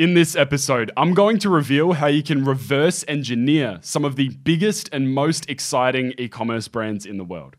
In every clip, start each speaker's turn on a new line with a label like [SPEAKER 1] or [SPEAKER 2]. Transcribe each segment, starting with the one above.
[SPEAKER 1] In this episode, I'm going to reveal how you can reverse engineer some of the biggest and most exciting e commerce brands in the world.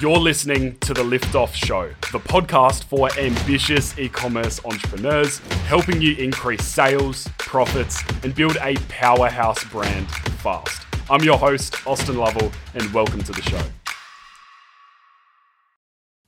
[SPEAKER 1] You're listening to The Liftoff Show, the podcast for ambitious e commerce entrepreneurs, helping you increase sales, profits, and build a powerhouse brand fast. I'm your host, Austin Lovell, and welcome to the show.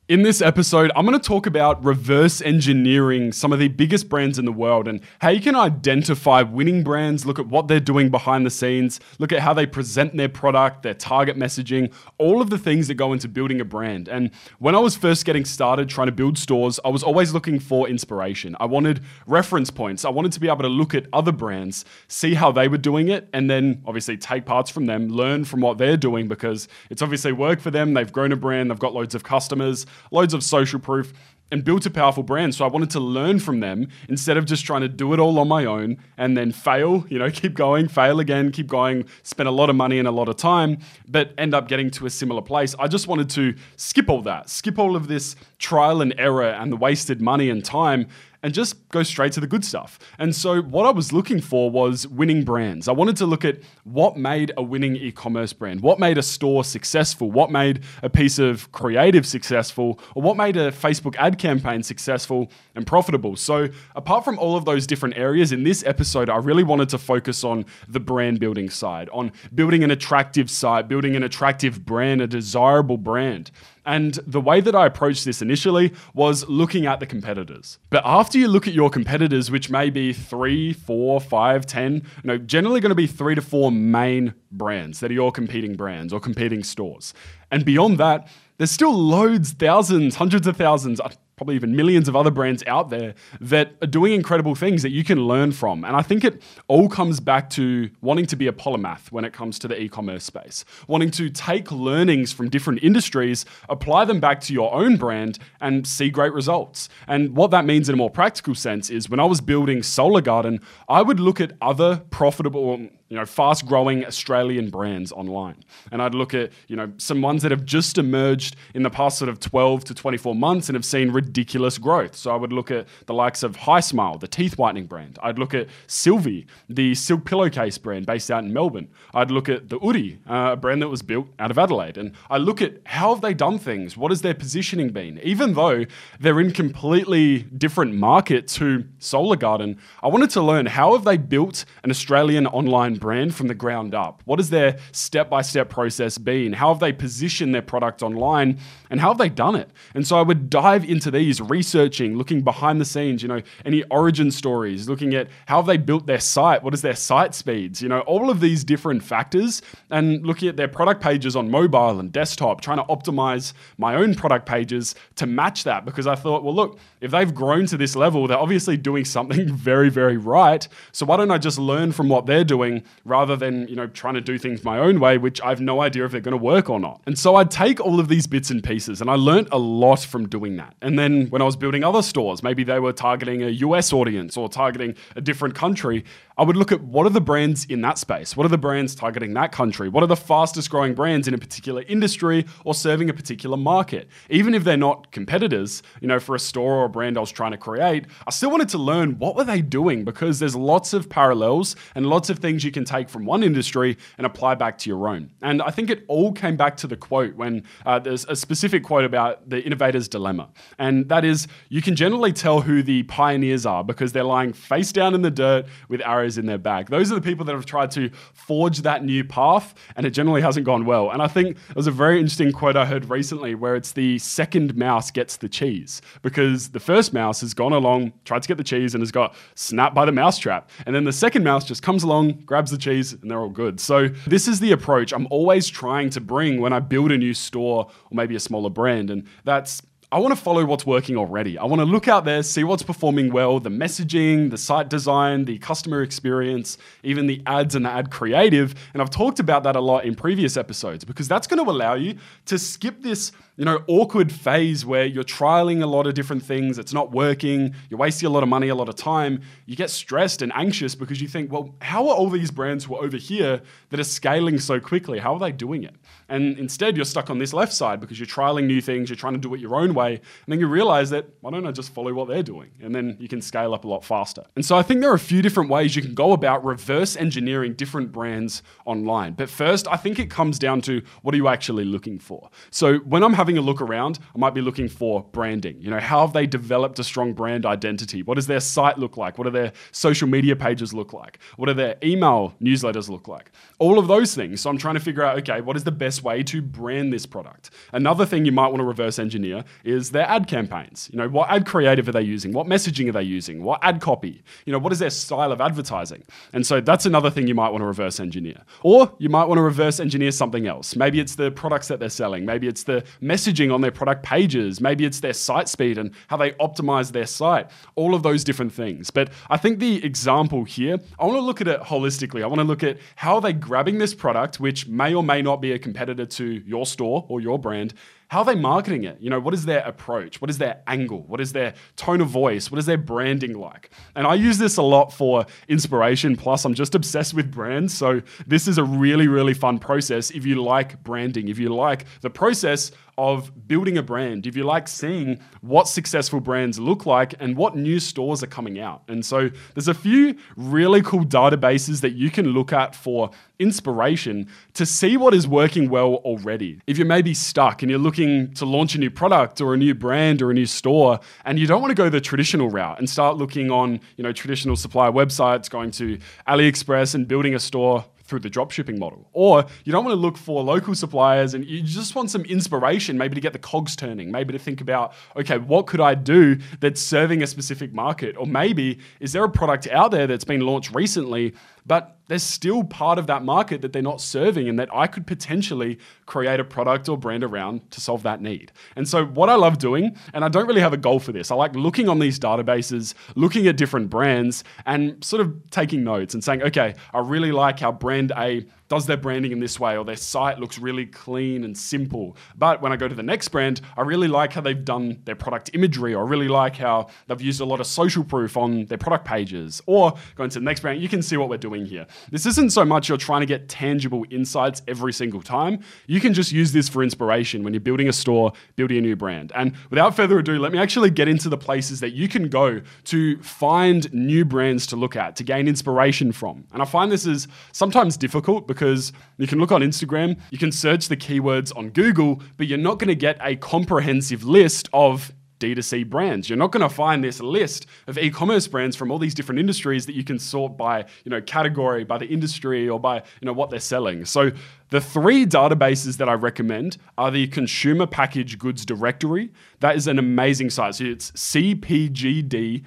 [SPEAKER 1] In this episode, I'm going to talk about reverse engineering some of the biggest brands in the world and how you can identify winning brands, look at what they're doing behind the scenes, look at how they present their product, their target messaging, all of the things that go into building a brand. And when I was first getting started trying to build stores, I was always looking for inspiration. I wanted reference points. I wanted to be able to look at other brands, see how they were doing it, and then obviously take parts from them, learn from what they're doing because it's obviously worked for them. They've grown a brand, they've got loads of customers loads of social proof, and built a powerful brand. So I wanted to learn from them instead of just trying to do it all on my own and then fail, you know, keep going, fail again, keep going, spend a lot of money and a lot of time, but end up getting to a similar place. I just wanted to skip all that, skip all of this trial and error and the wasted money and time and just go straight to the good stuff. And so, what I was looking for was winning brands. I wanted to look at what made a winning e commerce brand, what made a store successful, what made a piece of creative successful, or what made a Facebook ad campaign successful and profitable. So, apart from all of those different areas, in this episode, I really wanted to focus on the brand building side, on building an attractive site, building an attractive brand, a desirable brand. And the way that I approached this initially was looking at the competitors. But after you look at your competitors, which may be three, four, five, ten, you know, generally going to be three to four main brands that are your competing brands or competing stores. And beyond that, there's still loads, thousands, hundreds of thousands, probably even millions of other brands out there that are doing incredible things that you can learn from. And I think it all comes back to wanting to be a polymath when it comes to the e commerce space, wanting to take learnings from different industries, apply them back to your own brand, and see great results. And what that means in a more practical sense is when I was building Solar Garden, I would look at other profitable you know, fast growing Australian brands online. And I'd look at, you know, some ones that have just emerged in the past sort of 12 to 24 months and have seen ridiculous growth. So I would look at the likes of Hismile, the teeth whitening brand. I'd look at Sylvie, the silk pillowcase brand based out in Melbourne. I'd look at the Oodie, uh, a brand that was built out of Adelaide. And I look at how have they done things? What has their positioning been? Even though they're in completely different market to Solar Garden, I wanted to learn how have they built an Australian online brand from the ground up? What has their step by step process been? How have they positioned their product online and how have they done it? And so I would dive into these, researching, looking behind the scenes, you know, any origin stories, looking at how have they built their site? What is their site speeds? You know, all of these different factors and looking at their product pages on mobile and desktop, trying to optimize my own product pages to match that because I thought, well, look, if they've grown to this level, they're obviously doing something very, very right. So why don't I just learn from what they're doing rather than, you know, trying to do things my own way, which I have no idea if they're going to work or not. And so I'd take all of these bits and pieces and I learned a lot from doing that. And then when I was building other stores, maybe they were targeting a US audience or targeting a different country, I would look at what are the brands in that space? What are the brands targeting that country? What are the fastest growing brands in a particular industry or serving a particular market? Even if they're not competitors, you know, for a store or a brand I was trying to create, I still wanted to learn what were they doing because there's lots of parallels and lots of things you can take from one industry and apply back to your own. And I think it all came back to the quote when uh, there's a specific quote about the innovator's dilemma. And that is you can generally tell who the pioneers are because they're lying face down in the dirt with arrows arrows in their bag. Those are the people that have tried to forge that new path, and it generally hasn't gone well. And I think it was a very interesting quote I heard recently where it's the second mouse gets the cheese because the first mouse has gone along, tried to get the cheese, and has got snapped by the mousetrap. And then the second mouse just comes along, grabs the cheese, and they're all good. So this is the approach I'm always trying to bring when I build a new store or maybe a smaller brand. And that's I want to follow what's working already. I want to look out there, see what's performing well, the messaging, the site design, the customer experience, even the ads and the ad creative. And I've talked about that a lot in previous episodes because that's going to allow you to skip this you know, awkward phase where you're trialing a lot of different things, it's not working, you're wasting a lot of money, a lot of time, you get stressed and anxious because you think, well, how are all these brands who are over here that are scaling so quickly? How are they doing it? And instead, you're stuck on this left side because you're trialing new things, you're trying to do it your own way, and then you realize that, why don't I just follow what they're doing? And then you can scale up a lot faster. And so I think there are a few different ways you can go about reverse engineering different brands online. But first, I think it comes down to what are you actually looking for? So when I'm having a look around, I might be looking for branding. You know, how have they developed a strong brand identity? What does their site look like? What do their social media pages look like? What do their email newsletters look like? All of those things. So I'm trying to figure out, okay, what is the best way to brand this product. Another thing you might want to reverse engineer is their ad campaigns. You know, what ad creative are they using? What messaging are they using? What ad copy? You know, what is their style of advertising? And so that's another thing you might want to reverse engineer. Or you might want to reverse engineer something else. Maybe it's the products that they're selling. Maybe it's the messaging on their product pages. Maybe it's their site speed and how they optimize their site. All of those different things. But I think the example here, I want to look at it holistically. I want to look at how are they grabbing this product, which may or may not be a competitor to your store or your brand, how are they marketing it? You know, what is their approach? What is their angle? What is their tone of voice? What is their branding like? And I use this a lot for inspiration. Plus, I'm just obsessed with brands. So, this is a really, really fun process if you like branding, if you like the process of building a brand, if you like seeing what successful brands look like and what new stores are coming out. And so there's a few really cool databases that you can look at for inspiration to see what is working well already. If you're maybe stuck and you're looking to launch a new product or a new brand or a new store and you don't want to go the traditional route and start looking on, you know, traditional supplier websites, going to AliExpress and building a store through the dropshipping model. Or you don't want to look for local suppliers and you just want some inspiration, maybe to get the cogs turning, maybe to think about, okay, what could I do that's serving a specific market? Or maybe is there a product out there that's been launched recently but there's still part of that market that they're not serving and that I could potentially create a product or brand around to solve that need. And so, what I love doing, and I don't really have a goal for this, I like looking on these databases, looking at different brands, and sort of taking notes and saying, okay, I really like how brand A does their branding in this way, or their site looks really clean and simple. But when I go to the next brand, I really like how they've done their product imagery, or I really like how they've used a lot of social proof on their product pages. Or going to the next brand, you can see what we're doing here. This isn't so much you're trying to get tangible insights every single time. You can just use this for inspiration when you're building a store, building a new brand. And without further ado, let me actually get into the places that you can go to find new brands to look at, to gain inspiration from. And I find this is sometimes difficult because because you can look on Instagram, you can search the keywords on Google, but you're not going to get a comprehensive list of D2C brands. You're not going to find this list of e-commerce brands from all these different industries that you can sort by, you know, category, by the industry or by, you know, what they're selling. So the three databases that I recommend are the Consumer Package Goods Directory. That is an amazing site. So it's cpgd.xyz.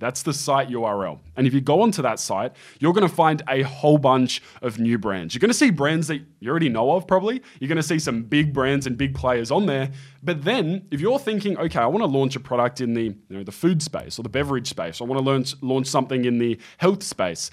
[SPEAKER 1] That's the site URL. And if you go onto that site, you're going to find a whole bunch of new brands. You're going to see brands that you already know of, probably. You're going to see some big brands and big players on there. But then, if you're thinking, okay, I want to launch a product in the you know the food space or the beverage space, I want to launch launch something in the health space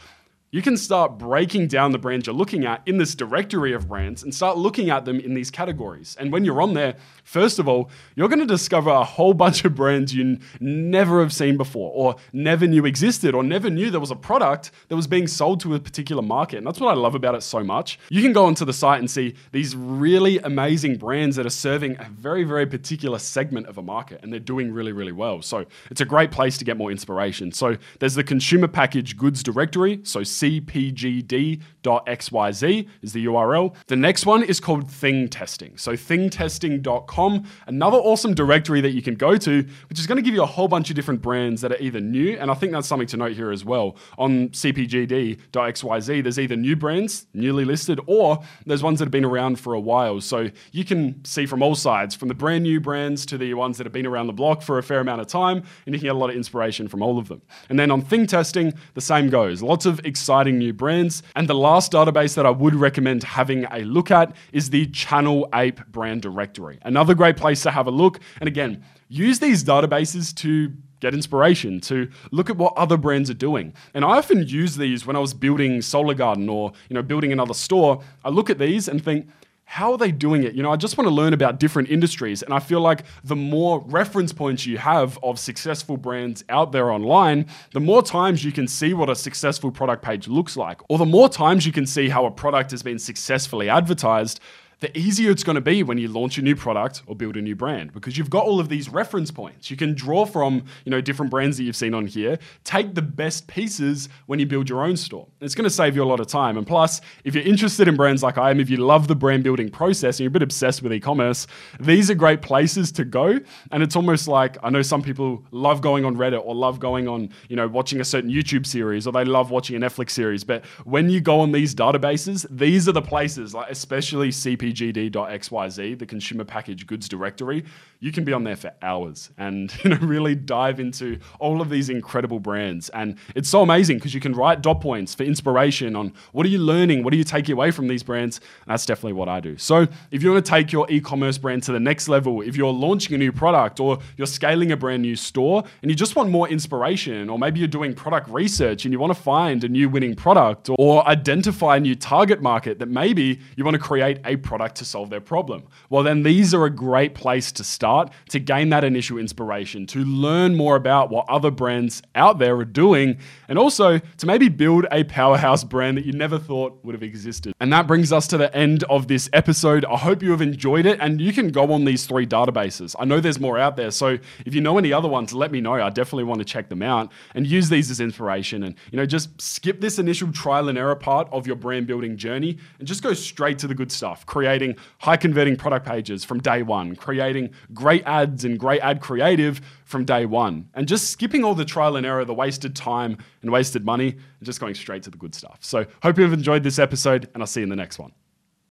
[SPEAKER 1] you can start breaking down the brands you're looking at in this directory of brands and start looking at them in these categories. And when you're on there, first of all, you're going to discover a whole bunch of brands you never have seen before, or never knew existed, or never knew there was a product that was being sold to a particular market. And that's what I love about it so much. You can go onto the site and see these really amazing brands that are serving a very, very particular segment of a market, and they're doing really, really well. So it's a great place to get more inspiration. So there's the consumer package goods directory. So cpgd.xyz is the URL. The next one is called Thing Testing. So thingtesting.com, another awesome directory that you can go to, which is going to give you a whole bunch of different brands that are either new, and I think that's something to note here as well. On cpgd.xyz, there's either new brands, newly listed, or there's ones that have been around for a while. So you can see from all sides, from the brand new brands to the ones that have been around the block for a fair amount of time, and you can get a lot of inspiration from all of them. And then on Thing Testing, the same goes. Lots of exciting exciting new brands. And the last database that I would recommend having a look at is the ChannelApe brand directory. Another great place to have a look. And again, use these databases to get inspiration, to look at what other brands are doing. And I often use these when I was building Solar Garden or, you know, building another store. I look at these and think, how are they doing it? You know, I just want to learn about different industries. And I feel like the more reference points you have of successful brands out there online, the more times you can see what a successful product page looks like, or the more times you can see how a product has been successfully advertised the easier it's going to be when you launch a new product or build a new brand because you've got all of these reference points. You can draw from, you know, different brands that you've seen on here, take the best pieces when you build your own store. It's going to save you a lot of time. And plus, if you're interested in brands like I am, if you love the brand building process and you're a bit obsessed with e-commerce, these are great places to go. And it's almost like I know some people love going on Reddit or love going on, you know, watching a certain YouTube series or they love watching a Netflix series, but when you go on these databases, these are the places like especially CPG cpgd.xyz, the consumer package goods directory, you can be on there for hours and you know really dive into all of these incredible brands. And it's so amazing because you can write dot points for inspiration on what are you learning, what are you taking away from these brands. And that's definitely what I do. So if you want to take your e-commerce brand to the next level, if you're launching a new product or you're scaling a brand new store and you just want more inspiration, or maybe you're doing product research and you want to find a new winning product or identify a new target market that maybe you want to create a product to solve their problem. Well, then these are a great place to start to gain that initial inspiration, to learn more about what other brands out there are doing, and also to maybe build a powerhouse brand that you never thought would have existed. And that brings us to the end of this episode. I hope you have enjoyed it, and you can go on these three databases. I know there's more out there, so if you know any other ones, let me know. I definitely want to check them out and use these as inspiration. And you know, just skip this initial trial and error part of your brand building journey and just go straight to the good stuff. Creating creating high converting product pages from day one, creating great ads and great ad creative from day one, and just skipping all the trial and error, the wasted time and wasted money, and just going straight to the good stuff. So, hope you've enjoyed this episode, and I'll see you in the next one.